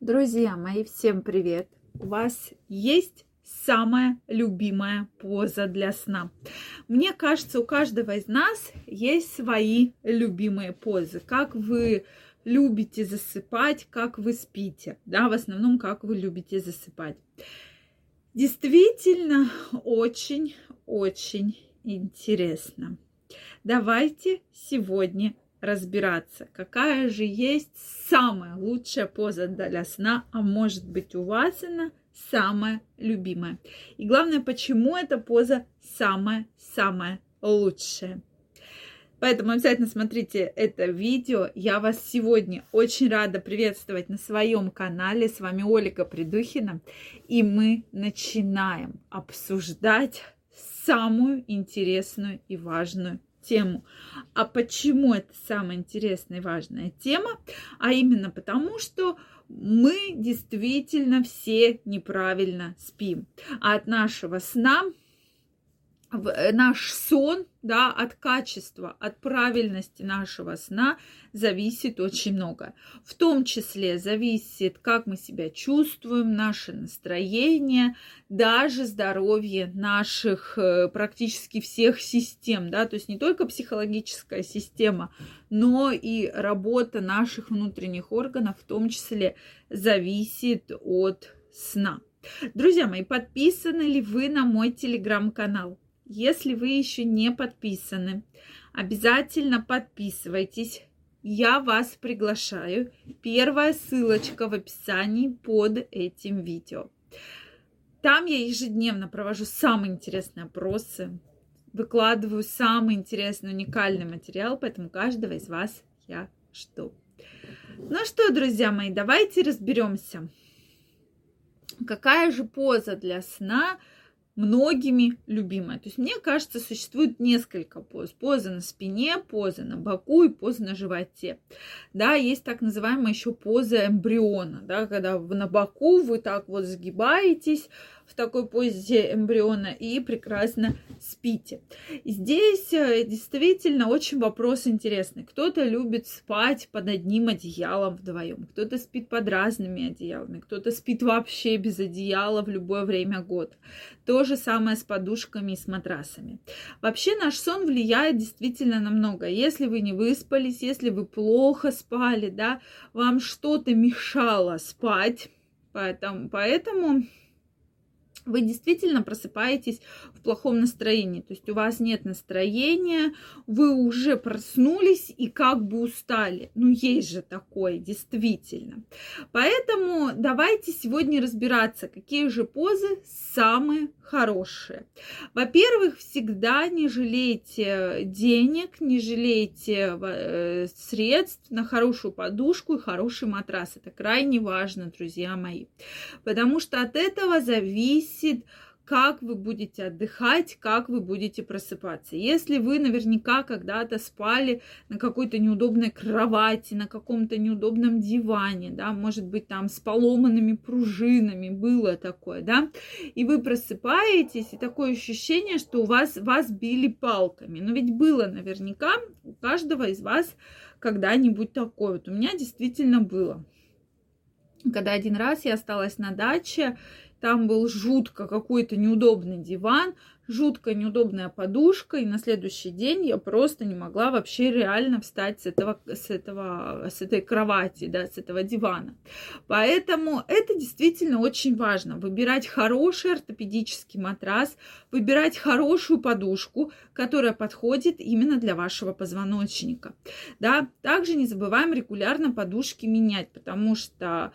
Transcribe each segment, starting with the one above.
Друзья мои, всем привет! У вас есть самая любимая поза для сна? Мне кажется, у каждого из нас есть свои любимые позы. Как вы любите засыпать, как вы спите, да, в основном, как вы любите засыпать. Действительно, очень-очень интересно. Давайте сегодня разбираться, какая же есть самая лучшая поза для сна, а может быть у вас она самая любимая. И главное, почему эта поза самая-самая лучшая. Поэтому обязательно смотрите это видео. Я вас сегодня очень рада приветствовать на своем канале. С вами Ольга Придухина. И мы начинаем обсуждать самую интересную и важную тему. А почему это самая интересная и важная тема? А именно потому, что мы действительно все неправильно спим. А от нашего сна наш сон, да, от качества, от правильности нашего сна зависит очень много. В том числе зависит, как мы себя чувствуем, наше настроение, даже здоровье наших э, практически всех систем, да, то есть не только психологическая система, но и работа наших внутренних органов в том числе зависит от сна. Друзья мои, подписаны ли вы на мой телеграм-канал? Если вы еще не подписаны, обязательно подписывайтесь. Я вас приглашаю. Первая ссылочка в описании под этим видео. Там я ежедневно провожу самые интересные опросы, выкладываю самый интересный, уникальный материал, поэтому каждого из вас я жду. Ну что, друзья мои, давайте разберемся. Какая же поза для сна – многими любимая. То есть, мне кажется, существует несколько поз. Поза на спине, поза на боку и поза на животе. Да, есть так называемая еще поза эмбриона, да, когда на боку вы так вот сгибаетесь, в такой позе эмбриона и прекрасно спите. Здесь э, действительно очень вопрос интересный. Кто-то любит спать под одним одеялом вдвоем, кто-то спит под разными одеялами, кто-то спит вообще без одеяла в любое время года. То же самое с подушками и с матрасами. Вообще наш сон влияет действительно на много. Если вы не выспались, если вы плохо спали, да, вам что-то мешало спать, поэтому, поэтому вы действительно просыпаетесь в плохом настроении. То есть у вас нет настроения, вы уже проснулись и как бы устали. Ну, есть же такое, действительно. Поэтому давайте сегодня разбираться, какие же позы самые хорошие. Во-первых, всегда не жалейте денег, не жалейте э, средств на хорошую подушку и хороший матрас. Это крайне важно, друзья мои. Потому что от этого зависит как вы будете отдыхать, как вы будете просыпаться. Если вы наверняка когда-то спали на какой-то неудобной кровати, на каком-то неудобном диване, да, может быть, там с поломанными пружинами, было такое, да, и вы просыпаетесь, и такое ощущение, что у вас, вас били палками. Но ведь было наверняка у каждого из вас когда-нибудь такое. Вот у меня действительно было. Когда один раз я осталась на даче, там был жутко какой-то неудобный диван, жутко неудобная подушка, и на следующий день я просто не могла вообще реально встать с этого, с этого, с этой кровати, да, с этого дивана. Поэтому это действительно очень важно. Выбирать хороший ортопедический матрас, выбирать хорошую подушку, которая подходит именно для вашего позвоночника. Да, также не забываем регулярно подушки менять, потому что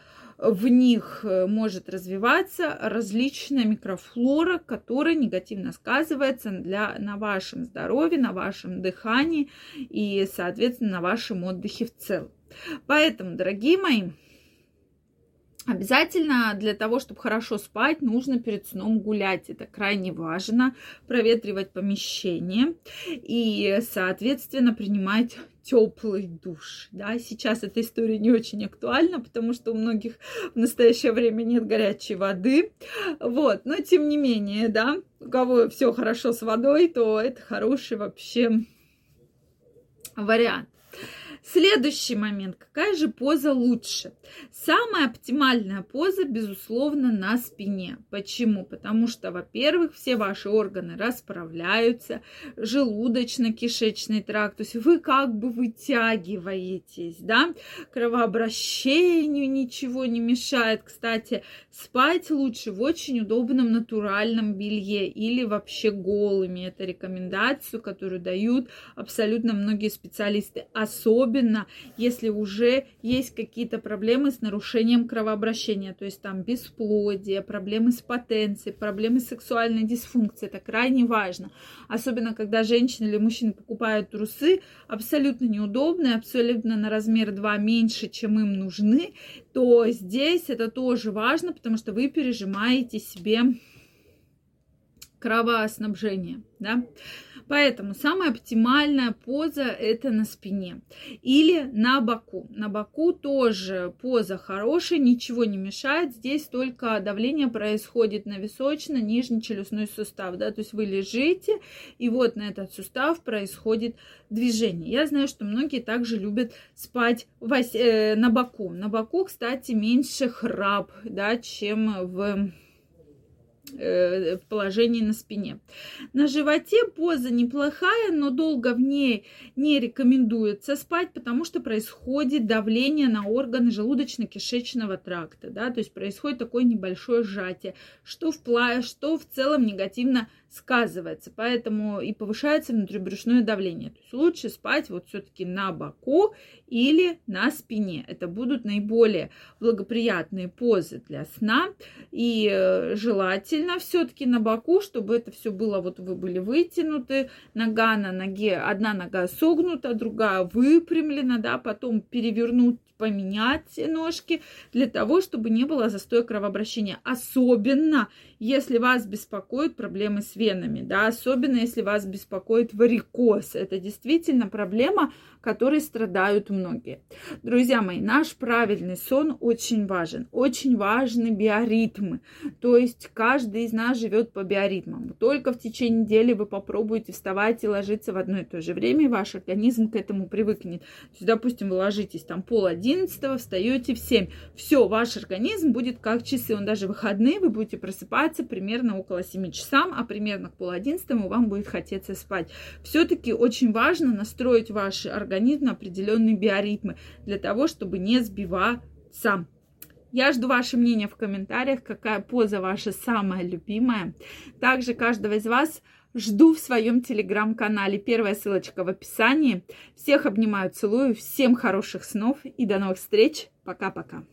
в них э, может развиваться различная микрофлора, которая негативно сказывается для, на вашем здоровье, на вашем дыхании и, соответственно, на вашем отдыхе в целом. Поэтому, дорогие мои, Обязательно для того, чтобы хорошо спать, нужно перед сном гулять. Это крайне важно. Проветривать помещение и, соответственно, принимать теплый душ. Да, сейчас эта история не очень актуальна, потому что у многих в настоящее время нет горячей воды. Вот, но тем не менее, да, у кого все хорошо с водой, то это хороший вообще вариант. Следующий момент. Какая же поза лучше? Самая оптимальная поза, безусловно, на спине. Почему? Потому что, во-первых, все ваши органы расправляются, желудочно-кишечный тракт, то есть вы как бы вытягиваетесь, да, кровообращению ничего не мешает. Кстати, спать лучше в очень удобном натуральном белье или вообще голыми. Это рекомендацию, которую дают абсолютно многие специалисты. Особенно, если уже есть какие-то проблемы с нарушением кровообращения, то есть там бесплодие, проблемы с потенцией, проблемы с сексуальной дисфункцией. Это крайне важно. Особенно, когда женщины или мужчины покупают трусы абсолютно неудобные, абсолютно на размер 2 меньше, чем им нужны, то здесь это тоже важно, потому что вы пережимаете себе кровоснабжение, да. Поэтому самая оптимальная поза это на спине или на боку. На боку тоже поза хорошая, ничего не мешает. Здесь только давление происходит на височно-нижний челюстной сустав, да, то есть вы лежите и вот на этот сустав происходит движение. Я знаю, что многие также любят спать э, на боку. На боку, кстати, меньше храп, да, чем в Э, положении на спине. На животе поза неплохая, но долго в ней не рекомендуется спать, потому что происходит давление на органы желудочно-кишечного тракта, да, то есть происходит такое небольшое сжатие, что в, что в целом негативно сказывается, поэтому и повышается внутрибрюшное давление. То есть лучше спать вот все-таки на боку или на спине. Это будут наиболее благоприятные позы для сна. И э, желательно все-таки на боку, чтобы это все было, вот вы были вытянуты, нога на ноге, одна нога согнута, другая выпрямлена, да, потом перевернуть поменять ножки для того, чтобы не было застоя кровообращения. Особенно, если вас беспокоят проблемы с венами, да, особенно если вас беспокоит варикоз. Это действительно проблема, которой страдают многие. Друзья мои, наш правильный сон очень важен. Очень важны биоритмы. То есть каждый из нас живет по биоритмам. Только в течение недели вы попробуете вставать и ложиться в одно и то же время, и ваш организм к этому привыкнет. То есть, допустим, вы ложитесь там пол одиннадцатого, встаете в семь. Все, ваш организм будет как часы. Он даже выходные, вы будете просыпаться примерно около 7 часам, а примерно к пол одиннадцатому вам будет хотеться спать. Все-таки очень важно настроить ваш организм организм на определенные биоритмы для того, чтобы не сбиваться. Я жду ваше мнение в комментариях, какая поза ваша самая любимая. Также каждого из вас жду в своем телеграм-канале. Первая ссылочка в описании. Всех обнимаю, целую. Всем хороших снов и до новых встреч. Пока-пока.